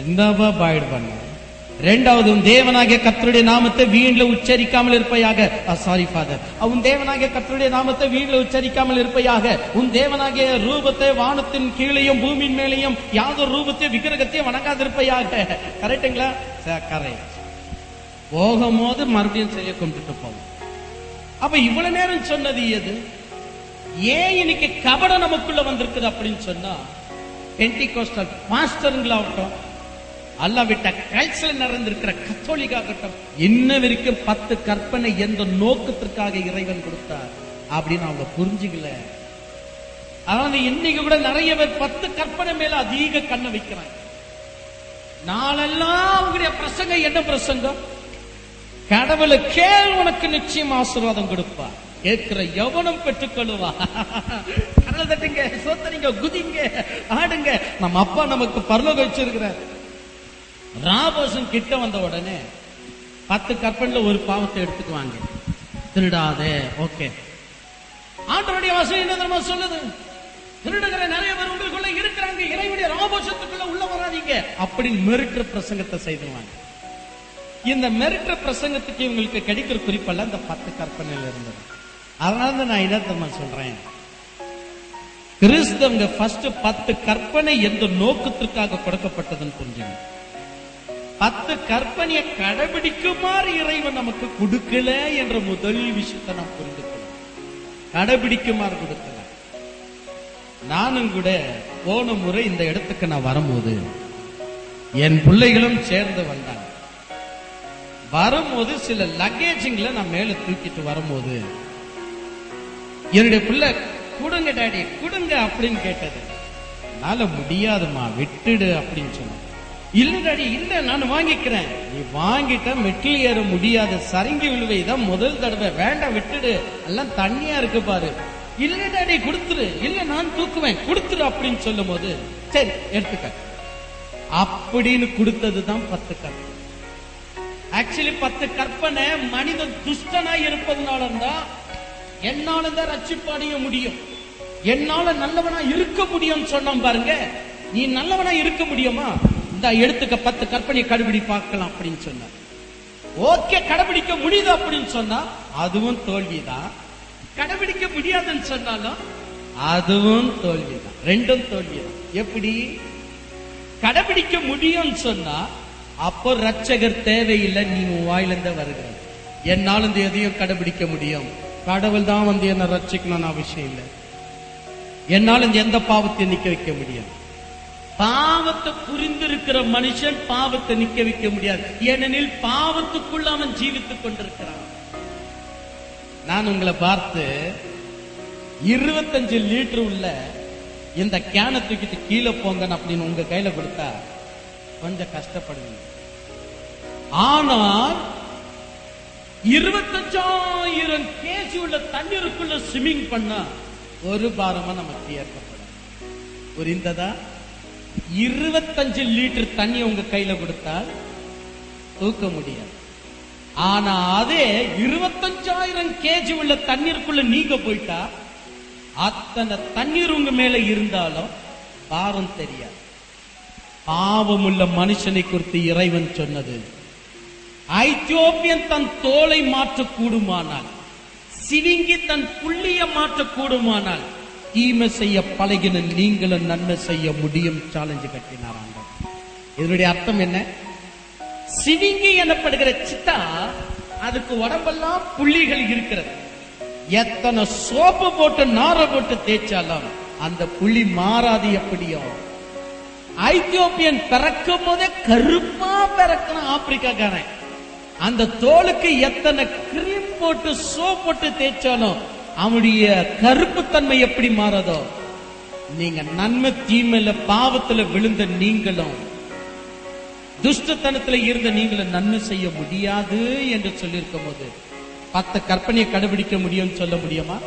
என்னவா பாய்டு பண்ண. ரெண்டாவது உன் தேவனாகிய கத்தருடைய நாமத்தை வீண்ல உச்சரிக்காமல் இருப்பையாக. சாரி ஃபாதர் உன் தேவனாகிய கத்தருடைய நாமத்தை வீண்ல உச்சரிக்காமல் இருப்பையாக. உன் தேவனாகிய ரூபத்தை வானத்தின் கீழையும் பூமியின் மேலேயும் யாதொரு ரூபத்தையும் விக்கிரகத்தையும் வணங்காதிருப்பையாக. கரெக்டுங்களா கரெக்ட் போகும்போது மறுபடியும் செய்ய கொண்டுட்டு போவோம். அப்ப இவ்வளவு நேரம் சொன்னது எது? ஏன் இன்னைக்கு கபடம் நமக்குள்ள வந்திருக்குது அப்படின்னு சொன்னா பென்டிகோஸ்டல் மாஸ்டருங்களாகட்டும் அல்லாவிட்ட கல்ச்சல் நிறைந்திருக்கிற கத்தோலிக்காகட்டும் இன்ன வரைக்கும் பத்து கற்பனை எந்த நோக்கத்திற்காக இறைவன் கொடுத்தார் அப்படின்னு அவங்க புரிஞ்சுக்கல. அதனால இன்னைக்கு கூட நிறைய பேர் பத்து கற்பனை மேல அதிக கண்ணை வைக்கிறாங்க. நாளெல்லாம் அவங்களுடைய பிரசங்கம் என்ன பிரசங்கம்? கடவுளை கேள் உனக்கு நிச்சயம் ஆசீர்வாதம் கொடுப்பா. கேட்கிற எவனும் பெற்றுக்கொள்ளுவா. கடல் தட்டுங்க சோத்தனிங்க குதிங்க ஆடுங்க. நம்ம அப்பா நமக்கு பரலோக வச்சிருக்கிறார். ராபோசன் கிட்ட வந்த உடனே பத்து கற்பன்ல ஒரு பாவத்தை எடுத்துக்குவாங்க. திருடாதே ஓகே. ஆண்டருடைய வசதி என்ன தெரியுமா சொல்லுது? திருடுகிற நிறைய பேர் உங்களுக்குள்ள இருக்கிறாங்க. இறைவனுடைய ராபோஷத்துக்குள்ள உள்ள வராதீங்க. அப்படின்னு மெருட்டுற பிரசங்கத்தை செய்துவாங்க இந்த மெரிட்ட பிரசங்கத்துக்கு இவங்களுக்கு கிடைக்கிற குறிப்பெல்லாம் இந்த பத்து கற்பனையில இருந்தது. அதனால தான் நான் என்ன சொல்றேன். கிறிஸ்தவங்க ஃபர்ஸ்ட் பத்து கற்பனை எந்த நோக்கத்திற்காக கொடுக்கப்பட்டதுன்னு புரிஞ்சுங்க. பத்து கற்பனையை கடைபிடிக்குமாறு இறைவன் நமக்கு கொடுக்கல என்ற முதல் விஷயத்தை நாம் புரிந்து கொள்ளணும் கடைபிடிக்குமாறு கொடுக்கல. நானும் கூட போன முறை இந்த இடத்துக்கு நான் வரும்போது என் பிள்ளைகளும் சேர்ந்து வந்தாங்க. வரும்போது சில லக்கேஜுங்களை நான் மேல தூக்கிட்டு வரும்போது என்னுடைய பிள்ளை கொடுங்க டாடி கொடுங்க அப்படின்னு கேட்டது. என்னால முடியாதுமா விட்டுடு அப்படின்னு சொன்ன இல்ல டாடி இல்ல நான் வாங்கிக்கிறேன். நீ வாங்கிட்ட மெட்டில் ஏற முடியாது சரங்கி விழுவை தான் முதல் தடவை வேண்டாம் விட்டுடு எல்லாம் தண்ணியா இருக்கு பாரு. இல்ல டாடி கொடுத்துரு இல்ல நான் தூக்குவேன் கொடுத்துரு அப்படின்னு சொல்லும் போது சரி எடுத்துக்க. அப்படின்னு கொடுத்ததுதான் பத்து கற்பனை ஆக்சுவலி பத்து கற்பனை மனிதன் துஷ்டனா இருப்பதுனால தான் என்னால தான் ரட்சிப்படைய முடியும். என்னால நல்லவனா இருக்க முடியும் சொன்னோம் பாருங்க. நீ நல்லவனா இருக்க முடியுமா? இந்த எடுத்துக்க பத்து கற்பனை கடைபிடி பார்க்கலாம் அப்படின்னு சொன்னார். ஓகே கடைபிடிக்க முடியுது அப்படின்னு சொன்னா அதுவும் தோல்விதான். கடைபிடிக்க முடியாதுன்னு சொன்னாலும் அதுவும் தோல்விதான். ரெண்டும் தோல்விதான். எப்படி? கடைபிடிக்க முடியும்னு சொன்னா அப்போ ரட்சகர் தேவையில்லை நீ உன் வாயிலிருந்து வருகிற என்னால இந்த எதையும் கடைபிடிக்க முடியும். கடவுள் தான் வந்து என்ன ரட்சிக்கணும்னு அவசியம் இல்லை. என்னால இந்த எந்த பாவத்தையும் நிக்க வைக்க முடியும் பாவத்தை புரிந்திருக்கிற மனுஷன் பாவத்தை நிக்க வைக்க முடியாது. ஏனெனில் பாவத்துக்குள்ள அவன் ஜீவித்துக் கொண்டிருக்கிறான். நான் உங்களை பார்த்து இருபத்தஞ்சு லிட்டர் உள்ள இந்த கேனை தூக்கிட்டு கீழே போங்கன்னு அப்படின்னு உங்க கையில கொடுத்தா கொஞ்சம் கஷ்டப்படுவீங்க. ஆனால் இருபத்தஞ்சாயிரம் கேஜி உள்ள தண்ணீருக்குள்ள ஸ்விம்மிங் பண்ணா ஒரு பாரமா நமக்கு ஏற்படும் புரிந்ததா? இருபத்தஞ்சு லிட்டர் தண்ணி உங்க கையில கொடுத்தால் தூக்க முடியாது. ஆனா அதே இருபத்தஞ்சாயிரம் கேஜி உள்ள தண்ணீருக்குள்ள நீங்க போயிட்டா அத்தனை தண்ணீர் உங்க மேல இருந்தாலும் பாரம் தெரியாது. பாவமுள்ள மனுஷனை குறித்து இறைவன் சொன்னது. ஐத்தியோப்பியன் தன் தோலை மாற்றக்கூடுமானால் சிவிங்கி தன் புள்ளிய மாற்றக்கூடுமானால் தீமை செய்ய பழகின நீங்களும் நன்மை செய்ய முடியும் சேலஞ்சு கட்டினார் ஆண்டவர். இதனுடைய அர்த்தம் என்ன? சிவிங்கி எனப்படுகிற சித்தா அதுக்கு உடம்பெல்லாம் புள்ளிகள் இருக்கிறது. எத்தனை சோப்பு போட்டு நார போட்டு தேய்ச்சாலும் அந்த புள்ளி மாறாது எப்படியோ. ஐத்தியோப்பியன் பிறக்கும் போதே கருப்பா பிறக்கணும் ஆப்பிரிக்காக்காரன். அந்த தோலுக்கு எத்தனை கிரீம் போட்டு சோப் போட்டு தேய்ச்சாலும் அவனுடைய கருப்புத்தன்மை எப்படி மாறதோ? நீங்க நன்மை தீமையில பாவத்துல விழுந்த நீங்களும் துஷ்டத்தனத்துல இருந்த நீங்களும் நன்மை செய்ய முடியாது என்று சொல்லியிருக்கும் போது பத்து கற்பனையை கடைபிடிக்க முடியும்னு சொல்ல முடியுமா?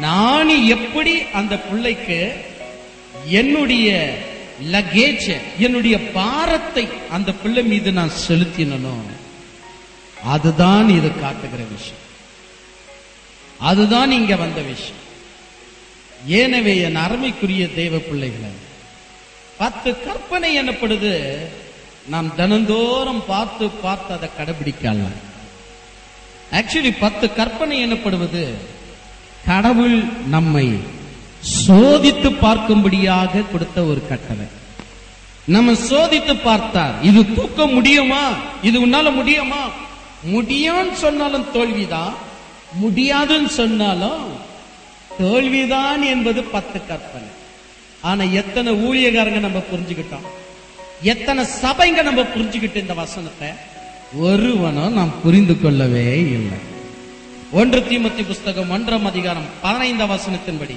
நான் எப்படி அந்த பிள்ளைக்கு என்னுடைய லக்கேஜ் என்னுடைய பாரத்தை அந்த பிள்ளை மீது நான் செலுத்தினனோ? அதுதான் இது காட்டுகிற விஷயம். அதுதான் இங்க வந்த விஷயம். ஏனவே என் அருமைக்குரிய தெய்வ பிள்ளைகளை பத்து கற்பனை எனப்படுது நாம் தினந்தோறும் பார்த்து பார்த்து அதை கடைபிடிக்கல ஆக்சுவலி பத்து கற்பனை எனப்படுவது கடவுள் நம்மை சோதித்து பார்க்கும்படியாக கொடுத்த ஒரு கட்டளை. நம்ம சோதித்து பார்த்தார் இது தூக்க முடியுமா? இது உன்னால முடியுமா? முடியும்னு சொன்னாலும் தோல்விதான். முடியாதுன்னு சொன்னாலும் தோல்விதான் என்பது பத்து கற்பனை. ஆனா எத்தனை ஊழியக்காரங்க நம்ம புரிஞ்சுக்கிட்டோம். எத்தனை சபைங்க நம்ம புரிஞ்சுக்கிட்டு இந்த வசனத்தை? ஒருவனும் நாம் புரிந்து கொள்ளவே இல்லை. ஒன்று தீமத்தி புஸ்தகம் ஒன்றாம் அதிகாரம் பதினைந்தாம் வசனத்தின்படி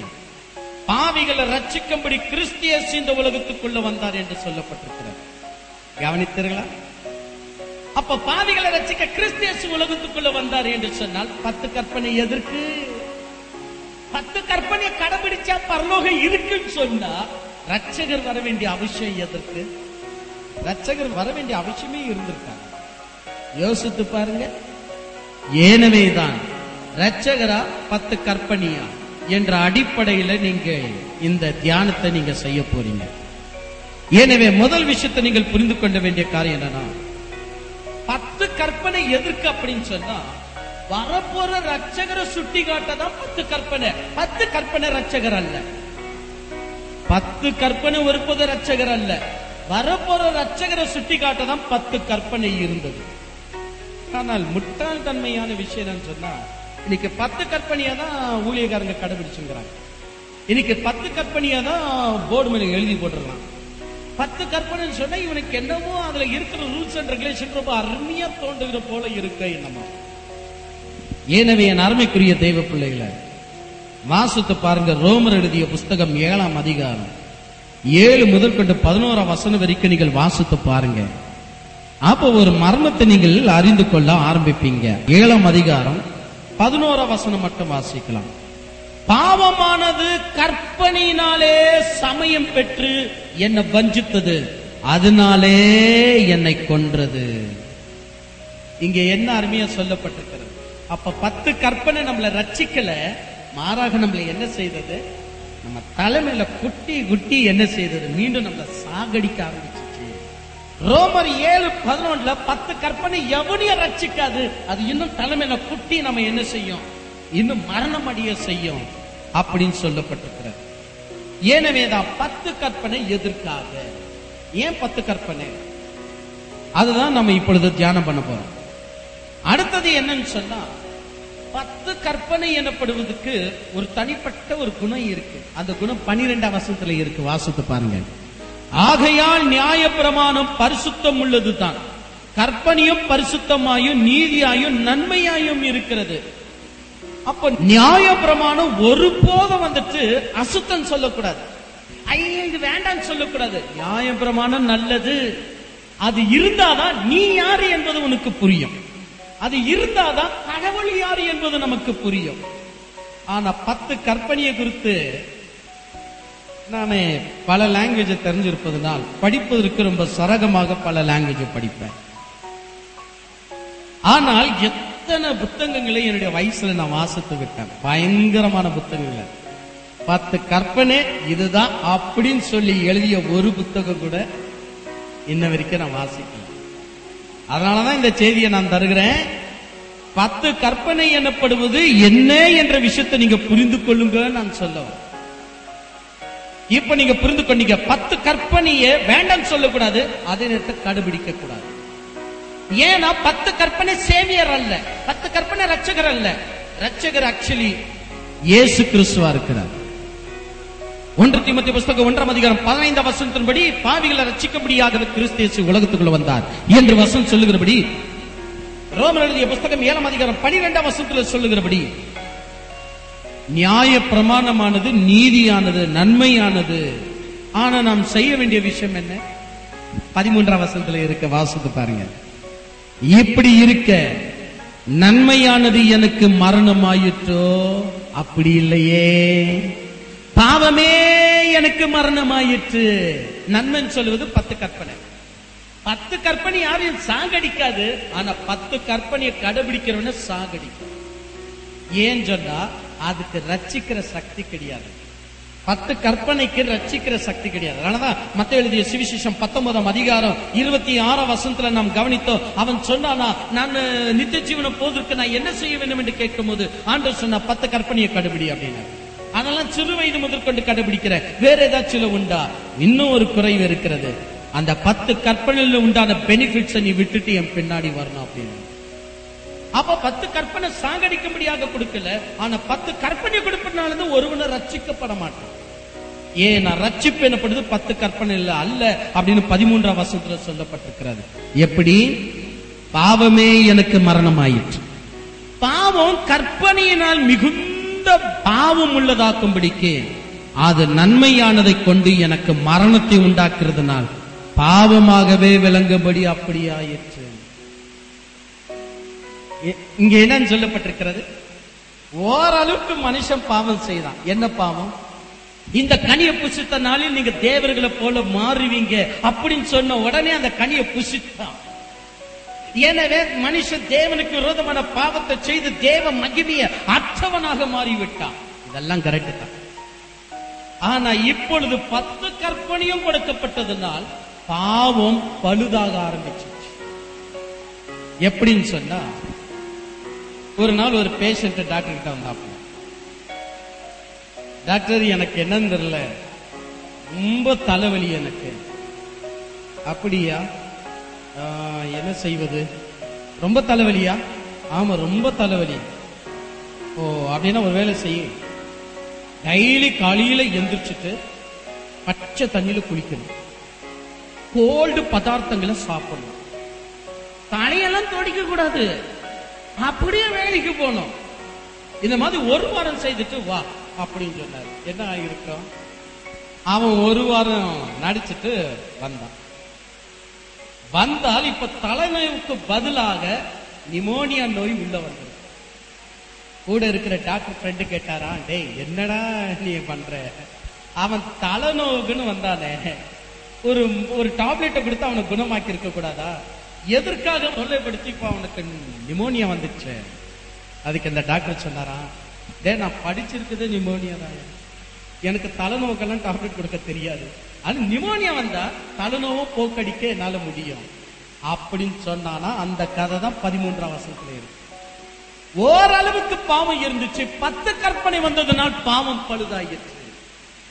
பாவிகளை ரட்சிக்கும்படி கிறிஸ்தியஸ் இந்த உலகத்துக்குள்ள வந்தார் என்று சொல்லப்பட்டிருக்கிறார் கவனித்தீர்களா? அப்ப பாவிகளை ரட்சிக்க கிறிஸ்தியஸ் உலகத்துக்குள்ள வந்தார் என்று சொன்னால் பத்து கற்பனை எதற்கு? பத்து கற்பனையை கடைபிடிச்சா பரலோகம் இருக்குன்னு சொன்னா ரட்சகர் வர வேண்டிய அவசியம் எதற்கு? ரட்சகர் வர வேண்டிய அவசியமே இருந்திருக்காங்க யோசித்து பாருங்க. ஏனவேதான் ரட்சகரா பத்து கற்பனியா? என்ற அடிப்படையில நீங்க இந்த தியானத்தை நீங்க செய்ய போறீங்க. எனவே முதல் விஷயத்தை நீங்கள் புரிந்து கொள்ள வேண்டிய காரியம் என்னன்னா பத்து கற்பனை எதற்கு அப்படின்னு சொன்னா வரப்போற ரட்சகரை சுட்டி காட்டதான் பத்து கற்பனை. பத்து கற்பனை ரட்சகர் அல்ல. பத்து கற்பனை ஒருப்பது ரட்சகர் அல்ல. வரப்போற ரட்சகரை சுட்டி காட்டதான் பத்து கற்பனை இருந்தது. ஆனால் முட்டாள் தன்மையான விஷயம் என்னன்னு சொன்னா இன்னைக்கு பத்து கற்பனையா தான் ஊழியக்காரங்க கடைபிடிச்சுங்கிறாங்க. இன்னைக்கு பத்து கற்பனையா தான் போர்டு மேல எழுதி போட்டுடலாம். பத்து கற்பனைன்னு சொன்னா இவனுக்கு என்னமோ அதுல இருக்கிற ரூல்ஸ் அண்ட் ரெகுலேஷன் ரொம்ப அருமையா தோன்றுகிற போல இருக்கு நம்ம எனவே என் அருமைக்குரிய தெய்வ பிள்ளைகளை வாசத்தை பாருங்க ரோமர் எழுதிய புஸ்தகம் ஏழாம் அதிகாரம். ஏழு முதல் கொண்டு பதினோராம் வசனம் வரைக்கும் நீங்கள் வாசித்து பாருங்க. அப்போ ஒரு மர்மத்தை நீங்கள் அறிந்து கொள்ள ஆரம்பிப்பீங்க. ஏழாம் அதிகாரம் பதினோரா வசனம் மட்டும் வாசிக்கலாம். பாவமானது கற்பனையினாலே சமயம் பெற்று என்னை வஞ்சித்தது. அதனாலே என்னை கொன்றது. இங்க என்ன அருமையா சொல்லப்பட்டிருக்கிறது? அப்ப பத்து கற்பனை நம்மளை ரச்சிக்கல மாறாக நம்மளை என்ன செய்தது? நம்ம தலைமையில குட்டி குட்டி என்ன செய்தது? மீண்டும் நம்மளை சாகடிக்க ஆரம்பிச்சு ரோமர் ஏழு பதினொன்றுல பத்து கற்பனை எவனையும் ரட்சிக்காது அது இன்னும் தலைமையில குட்டி நம்ம என்ன செய்யும்? இன்னும் மரணம் அடைய செய்யும் அப்படின்னு சொல்லப்பட்டிருக்கிறது. ஏனவேதான் பத்து கற்பனை எதிர்க்காத ஏன் பத்து கற்பனை? அதுதான் நம்ம இப்பொழுது தியானம் பண்ண போறோம். அடுத்தது என்னன்னு சொன்னா பத்து கற்பனை எனப்படுவதற்கு ஒரு தனிப்பட்ட ஒரு குணம் இருக்கு. அந்த குணம் பனிரெண்டாம் வசத்துல இருக்கு. வாசித்து பாருங்க ஆகையால் நியாயப்பிரமாணம் பரிசுத்தம் உள்ளது தான் கற்பனையும் பரிசுத்தமாயும் நீதியாயும் நன்மையாயும் இருக்கிறது. அப்ப நியாய பிரமாணம் ஒருபோதும் வந்துட்டு அசுத்தம் சொல்லக்கூடாது. ஐயா இது வேண்டாம்னு சொல்லக்கூடாது. நியாய பிரமாணம் நல்லது. அது இருந்தாதான் நீ யாரு என்பது உனக்கு புரியும். அது இருந்தாதான் கடவுள் யாரு என்பது நமக்கு புரியும். ஆனா பத்து கற்பனையை குறித்து நான் பல லாங்குவேஜ் தெரிஞ்சிருப்பதனால் படிப்பதற்கு ரொம்ப சரகமாக பல லாங்குவேஜ் படிப்பேன். ஆனால் எத்தனை புத்தகங்களை என்னுடைய வயசுல நான் வாசித்து விட்டேன். பயங்கரமான புத்தகங்களை. பத்து கற்பனை இதுதான் அப்படின்னு சொல்லி எழுதிய ஒரு புத்தகம் கூட இன்ன வரைக்கும் நான் வாசிக்கல. அதனாலதான் இந்த செய்தியை நான் தருகிறேன். பத்து கற்பனை எனப்படுவது என்ன என்ற விஷயத்தை நீங்க புரிந்து கொள்ளுங்க நான் சொல்லுவேன் இப்ப நீங்க புரிந்து கொண்டீங்க பத்து கற்பனையை வேண்டாம் சொல்லக்கூடாது. அதே நேரத்தை கடைபிடிக்க கூடாது ஏன்னா பத்து கற்பனை சேவியர் அல்ல. பத்து கற்பனை ரட்சகர் அல்ல. ரட்சகர் ஆக்சுவலி இயேசு கிறிஸ்துவா இருக்கிறார். ஒன்று திமுத்தி புஸ்தகம் ஒன்றாம் அதிகாரம் பதினைந்தாம் வசனத்தின்படி பாவிகளை ரட்சிக்கும்படியாக கிறிஸ்து இயேசு உலகத்துக்குள்ள வந்தார் என்று வசனம் சொல்லுகிறபடி ரோமர் எழுதிய புஸ்தகம் ஏழாம் அதிகாரம் பனிரெண்டாம் வசனத்தில் சொல்லுகிறபடி நியாய பிரமாணமானது நீதியானது நன்மையானது. ஆனா நாம் செய்ய வேண்டிய விஷயம் என்ன? பதிமூன்றாம் வசனத்துல இருக்க வாசத்து பாருங்க. இப்படி இருக்க நன்மையானது எனக்கு மரணமாயிற்றோ? அப்படி இல்லையே. பாவமே எனக்கு மரணமாயிற்று. நன்மைன்னு சொல்லுவது பத்து கற்பனை. பத்து கற்பனை யாரையும் சாகடிக்காது. ஆனா பத்து கற்பனையை கடைபிடிக்கிறவன சாகடிக்கும். ஏன் சொன்னா அதுக்கு ரட்சிக்கிற சக்தி கிடையாது. பத்து கற்பனைக்கு ரச்சிக்கிற சக்தி கிடையாது. அதனாலதான் மத்த எழுதிய சுவிசேஷம் பத்தொன்பதாம் அதிகாரம் இருபத்தி ஆறாம் வசனத்துல நாம் கவனித்தோம். அவன் சொன்னானா நான் நித்திய ஜீவனம் போதற்கு நான் என்ன செய்ய வேண்டும் என்று கேட்கும் போது ஆண்டவர் சொன்னா பத்து கற்பனையை கடுபிடி அப்படின்னு அதெல்லாம் சிறு வயது முதற்கொண்டு கடைபிடிக்கிற வேற ஏதாச்சும் உண்டா? இன்னும் ஒரு குறைவு இருக்கிறது. அந்த பத்து கற்பனையில உண்டான பெனிஃபிட்ஸை நீ விட்டுட்டு என் பின்னாடி வரணும் அப்படின்னு. அப்ப பத்து கற்பனை சாகடிக்கும்படியாக கொடுக்கல. ஆனா பத்து கற்பனை கொடுப்பதுனால ஒருவனை ரட்சிக்கப்பட மாட்டான். ஏன் ரட்சிப்பு எனப்படுது பத்து கற்பனை இல்ல அல்ல அப்படின்னு பதிமூன்றாம் வசத்துல சொல்லப்பட்டிருக்கிறது. எப்படி? பாவமே எனக்கு மரணம் ஆயிற்று பாவம் கற்பனையினால் மிகுந்த பாவம் உள்ளதாக்கும்படிக்கு அது நன்மையானதை கொண்டு எனக்கு மரணத்தை உண்டாக்குறதுனால் பாவமாகவே விளங்கும்படி அப்படியாயிற்று. இங்க என்னன்னு சொல்லப்பட்டிருக்கிறது? ஓரளவுக்கு மனுஷன் பாவம் செய்தான். என்ன பாவம்? இந்த கனியை புசித்த நாளில் நீங்க தேவர்களை போல மாறுவீங்க அப்படின்னு சொன்ன உடனே அந்த கனியை புசித்தான். எனவே மனுஷன் தேவனுக்கு விரோதமான பாவத்தை செய்து தேவ மகிமைய அற்றவனாக மாறிவிட்டான். இதெல்லாம் கரெக்ட் தான். ஆனா இப்பொழுது பத்து கற்பனையும் கொடுக்கப்பட்டதுனால் பாவம் பழுதாக ஆரம்பிச்சிச்சு. எப்படின்னு சொன்னா ஒரு நாள் ஒரு பேஷண்ட் டாக்டர் கிட்ட வந்தாப்ப டாக்டர் எனக்கு என்னன்னு தெரியல. ரொம்ப தலைவலி எனக்கு. அப்படியா? என்ன செய்வது? ரொம்ப தலைவலியா? ஆமா ரொம்ப தலைவலி. ஓ அப்படின்னா ஒரு வேலை செய்யும் டெய்லி காலையில எந்திரிச்சிட்டு பச்சை தண்ணியில குளிக்கணும். கோல்டு பதார்த்தங்களை சாப்பிடணும். தலையெல்லாம் துடைக்க கூடாது. அப்படியே வேலைக்கு போகணும் இந்த மாதிரி ஒரு வாரம் செய்துட்டு வா அப்படின்னு சொன்னாரு. என்ன ஆகிருக்கோம் அவன் ஒரு வாரம் நடிச்சிட்டு வந்தான். வந்தால் இப்ப தலைமைக்கு பதிலாக நிமோனியா நோய் உள்ள வந்தது. கூட இருக்கிற டாக்டர் ஃப்ரெண்டு கேட்டாரா டேய் என்னடா நீ பண்ற? அவன் தலைநோவுக்குன்னு வந்தானே. ஒரு ஒரு டாப்லெட்டை கொடுத்து அவனை குணமாக்கி இருக்க கூடாதா எதற்காக தொல்லைப்படுத்தி இப்ப அவனுக்கு நிமோனியா வந்துச்சு. அதுக்கு அந்த டாக்டர் சொன்னாரா டே நான் படிச்சிருக்குது நிமோனியா தான். எனக்கு தலைநோக்கெல்லாம் டாப்லெட் கொடுக்க தெரியாது. அது நிமோனியா வந்தா தலைநோவும் போக்கடிக்க என்னால முடியும். அப்படின்னு சொன்னானா அந்த கதை தான் பதிமூன்றாம் வருஷத்துல இருக்கு. ஓரளவுக்கு பாவம் இருந்துச்சு. பத்து கற்பனை வந்ததனால் பாவம் பழுதாயிற்று.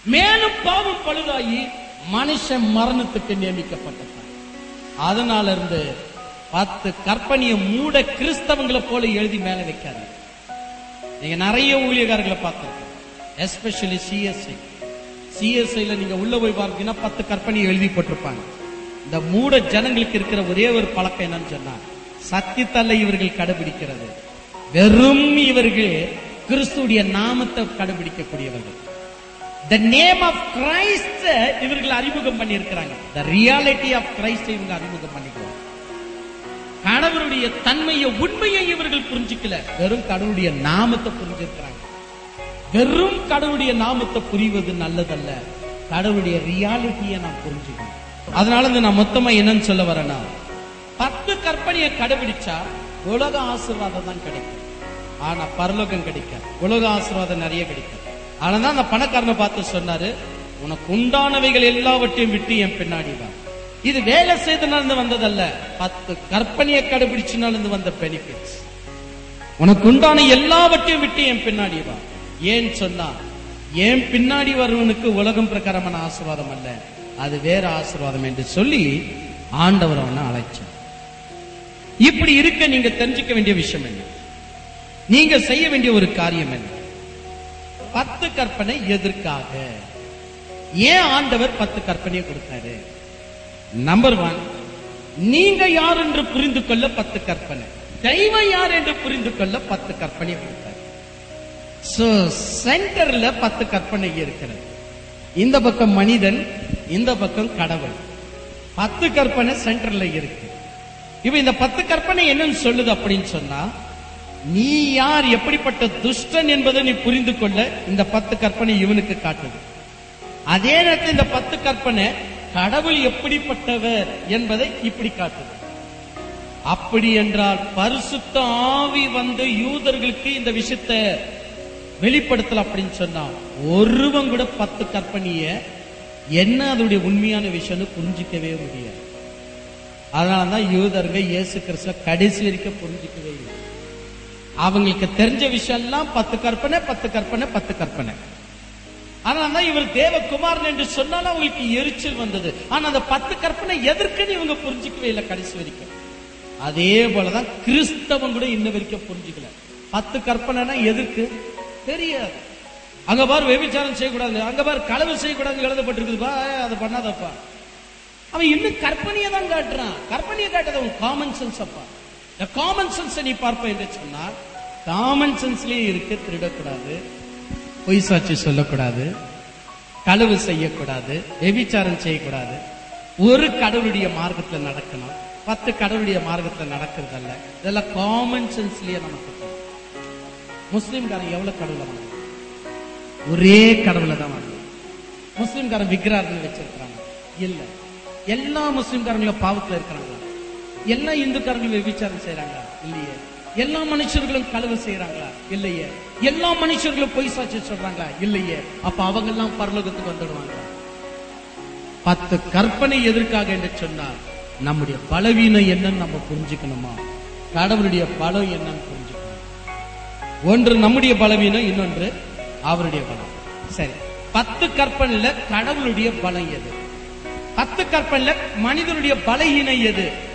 மேலும் பாவம் பழுதாகி மனுஷன் மரணத்துக்கு நியமிக்கப்பட்டது அதனால இருந்து பத்து கற்பனையை மூட கிறிஸ்தவங்களை போல எழுதி மேல வைக்காது நீங்க நிறைய ஊழியக்காரர்களை பார்த்திருக்கோம். எஸ்பெஷலி சிஎஸ்ஐ சிஎஸ்ஐல நீங்க உள்ள போய் பார்த்தீங்கன்னா பத்து கற்பனையை எழுதி போட்டிருப்பாங்க. இந்த மூட ஜனங்களுக்கு இருக்கிற ஒரே ஒரு பழக்கம் என்னன்னு சொன்னா சத்தியத்தல்ல இவர்கள் கடைபிடிக்கிறது. வெறும் இவர்கள் கிறிஸ்துடைய நாமத்தை கடைபிடிக்கக்கூடியவர்கள். த நேம் ஆஃப் கிரைஸ்ட் இவர்கள் அறிமுகம் பண்ணியிருக்கிறாங்க. த ரியாலிட்டி ஆஃப் கிரைஸ்ட் இவங்க அறிமுகம் பண்ணிக்கிறாங்க. கணவருடைய தன்மையை உண்மையை இவர்கள் புரிஞ்சுக்கல. வெறும் கடவுளுடைய நாமத்தை புரிஞ்சிருக்கிறாங்க. வெறும் கடவுளுடைய நாமத்தை புரிவது நல்லதல்ல. கடவுளுடைய ரியாலிட்டியை நான் புரிஞ்சுக்கணும். அதனால இருந்து நான் மொத்தமா என்னன்னு சொல்ல வரேன்னா பத்து கற்பனையை கடைபிடிச்சா உலக ஆசீர்வாதம் தான் கிடைக்கும். ஆனா பரலோகம் கிடைக்காது. உலக ஆசீர்வாதம் நிறைய கிடைக்கும் அதனால அந்த பணக்காரனை பார்த்து சொன்னாரு உனக்கு உண்டானவைகள் எல்லாவற்றையும் விட்டு என் பின்னாடி வா. இது வேலை செய்தனால வந்ததல்ல பத்து கற்பனையை கடைபிடிச்சனால வந்த பெனிஃபிட்ஸ் உனக்கு உண்டான எல்லாவற்றையும் விட்டு என் பின்னாடி வா. ஏன் சொன்னா ஏன் பின்னாடி வருவனுக்கு உலகம் பிரகாரமான ஆசீர்வாதம் அல்ல அது வேற ஆசீர்வாதம் என்று சொல்லி ஆண்டவர் அவனை அழைச்சார். இப்படி இருக்க நீங்க தெரிஞ்சுக்க வேண்டிய விஷயம் என்ன? நீங்க செய்ய வேண்டிய ஒரு காரியம் என்ன? பத்து கற்பனை எதற்காக? ஏன் ஆண்டவர் பத்து கற்பனையை கொடுத்தாரு? நம்பர் ஒன் நீங்க யார் என்று புரிந்து கொள்ள பத்து கற்பனை. தெய்வம் யார் என்று புரிந்து கொள்ள பத்து கற்பனை கொடுத்தாரு. சோ சென்டர்ல பத்து கற்பனை இருக்கிறது. இந்த பக்கம் மனிதன் இந்த பக்கம் கடவுள். பத்து கற்பனை சென்டர்ல இருக்கு. இப்ப இந்த பத்து கற்பனை என்னன்னு சொல்லுது அப்படின்னு சொன்னா நீ யார் எப்படிப்பட்ட துஷ்டன் என்பதை நீ புரிந்து கொள்ள இந்த பத்து கற்பனை இவனுக்கு காட்டுது. அதே நேரத்தில் இந்த பத்து கற்பனை கடவுள் எப்படிப்பட்டவர் என்பதை இப்படி காட்டுது. அப்படி என்றால் பரிசுத்த ஆவி வந்து யூதர்களுக்கு இந்த விஷயத்த வெளிப்படுத்தல அப்படின்னு சொன்னா ஒருவன் கூட பத்து கற்பனைய என்ன அதோடைய உண்மையான விஷயம்னு புரிஞ்சிக்கவே முடியாது. அதனாலதான் யூதர்கள் இயேசு கிறிஸ்துவ கடைசி வரைக்கும் புரிஞ்சிக்கவே இல்லை. அவங்களுக்கு தெரிஞ்ச விஷயம் எல்லாம் பத்து கற்பனை பத்து கற்பனை பத்து கற்பனை. ஆனா இவர் தேவகுமாரன் என்று சொன்னாலும் அவங்களுக்கு எரிச்சல் வந்தது. ஆனா அந்த பத்து கற்பனை எதற்குன்னு இவங்க புரிஞ்சிக்கவே இல்லை கடைசி வரைக்கும். அதே போலதான் கிறிஸ்தவன் கூட இன்ன வரைக்கும் புரிஞ்சுக்கல. பத்து கற்பனைனா எதற்கு? தெரியாது. அங்க பாரு வெவிச்சாரம் செய்யக்கூடாது. அங்க பாரு களவு செய்யக்கூடாது எழுதப்பட்டிருக்குதுப்பா அதை பண்ணாதப்பா. அவன் இன்னும் கற்பனையை தான் காட்டுறான். கற்பனையை காட்டுறது அவன் காமன் சென்ஸ் அப்பா. இந்த காமன் சென்ஸ் நீ பார்ப்ப என்று சொன்னால் காமன் சென்ஸ்லயே இருக்கு திருடக்கூடாது பொய் சாட்சி சொல்லக்கூடாது களவு செய்யக்கூடாது வெவிச்சாரம் செய்யக்கூடாது. ஒரு கடவுளுடைய மார்க்கத்துல நடக்கணும். பத்து கடவுளுடைய மார்க்கத்துல நடக்கிறது அல்ல இதெல்லாம் காமன் சென்ஸ்லயே நமக்கு முஸ்லீம்காரன் முஸ்லிம்காரன் எவ்வளவு கடவுளை வாங்க ஒரே கடவுளை தான் வாங்க முஸ்லிம்காரன் விக்கிராரங்கள் வச்சிருக்கிறாங்க இல்ல. எல்லா முஸ்லிம்காரங்களும் பாவத்துல இருக்கிறாங்க. எல்லா இந்துக்காரங்களும் விபச்சாரம் செய்யறாங்களா இல்லையே. எல்லா மனுஷர்களும் கலவு செய்யறாங்களா இல்லையே. எல்லா மனுஷர்களும் பொய் சாட்சி சொல்றாங்களா? இல்லையே. அப்ப அவங்க எல்லாம் பரலோகத்துக்கு வந்துடுவாங்க பத்து கற்பனை எதற்காக என்று சொன்னால் நம்முடைய பலவீனம் என்னன்னு நம்ம புரிஞ்சுக்கணுமா? கடவுளுடைய பலம் என்னன்னு புரிஞ்சுக்கணும். ஒன்று நம்முடைய பலவீனம் இன்னொன்று அவருடைய பலம். சரி. பத்து கற்பனையில கடவுளுடைய பலம் எது? பத்து கற்பனையில மனிதனுடைய பலகீனம் எது?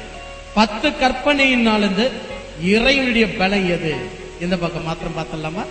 பத்து கற்பனையினாலிருந்து இறைவனுடைய பலம் எது? இந்த பக்கம் மாத்திரம் பார்த்தலாமா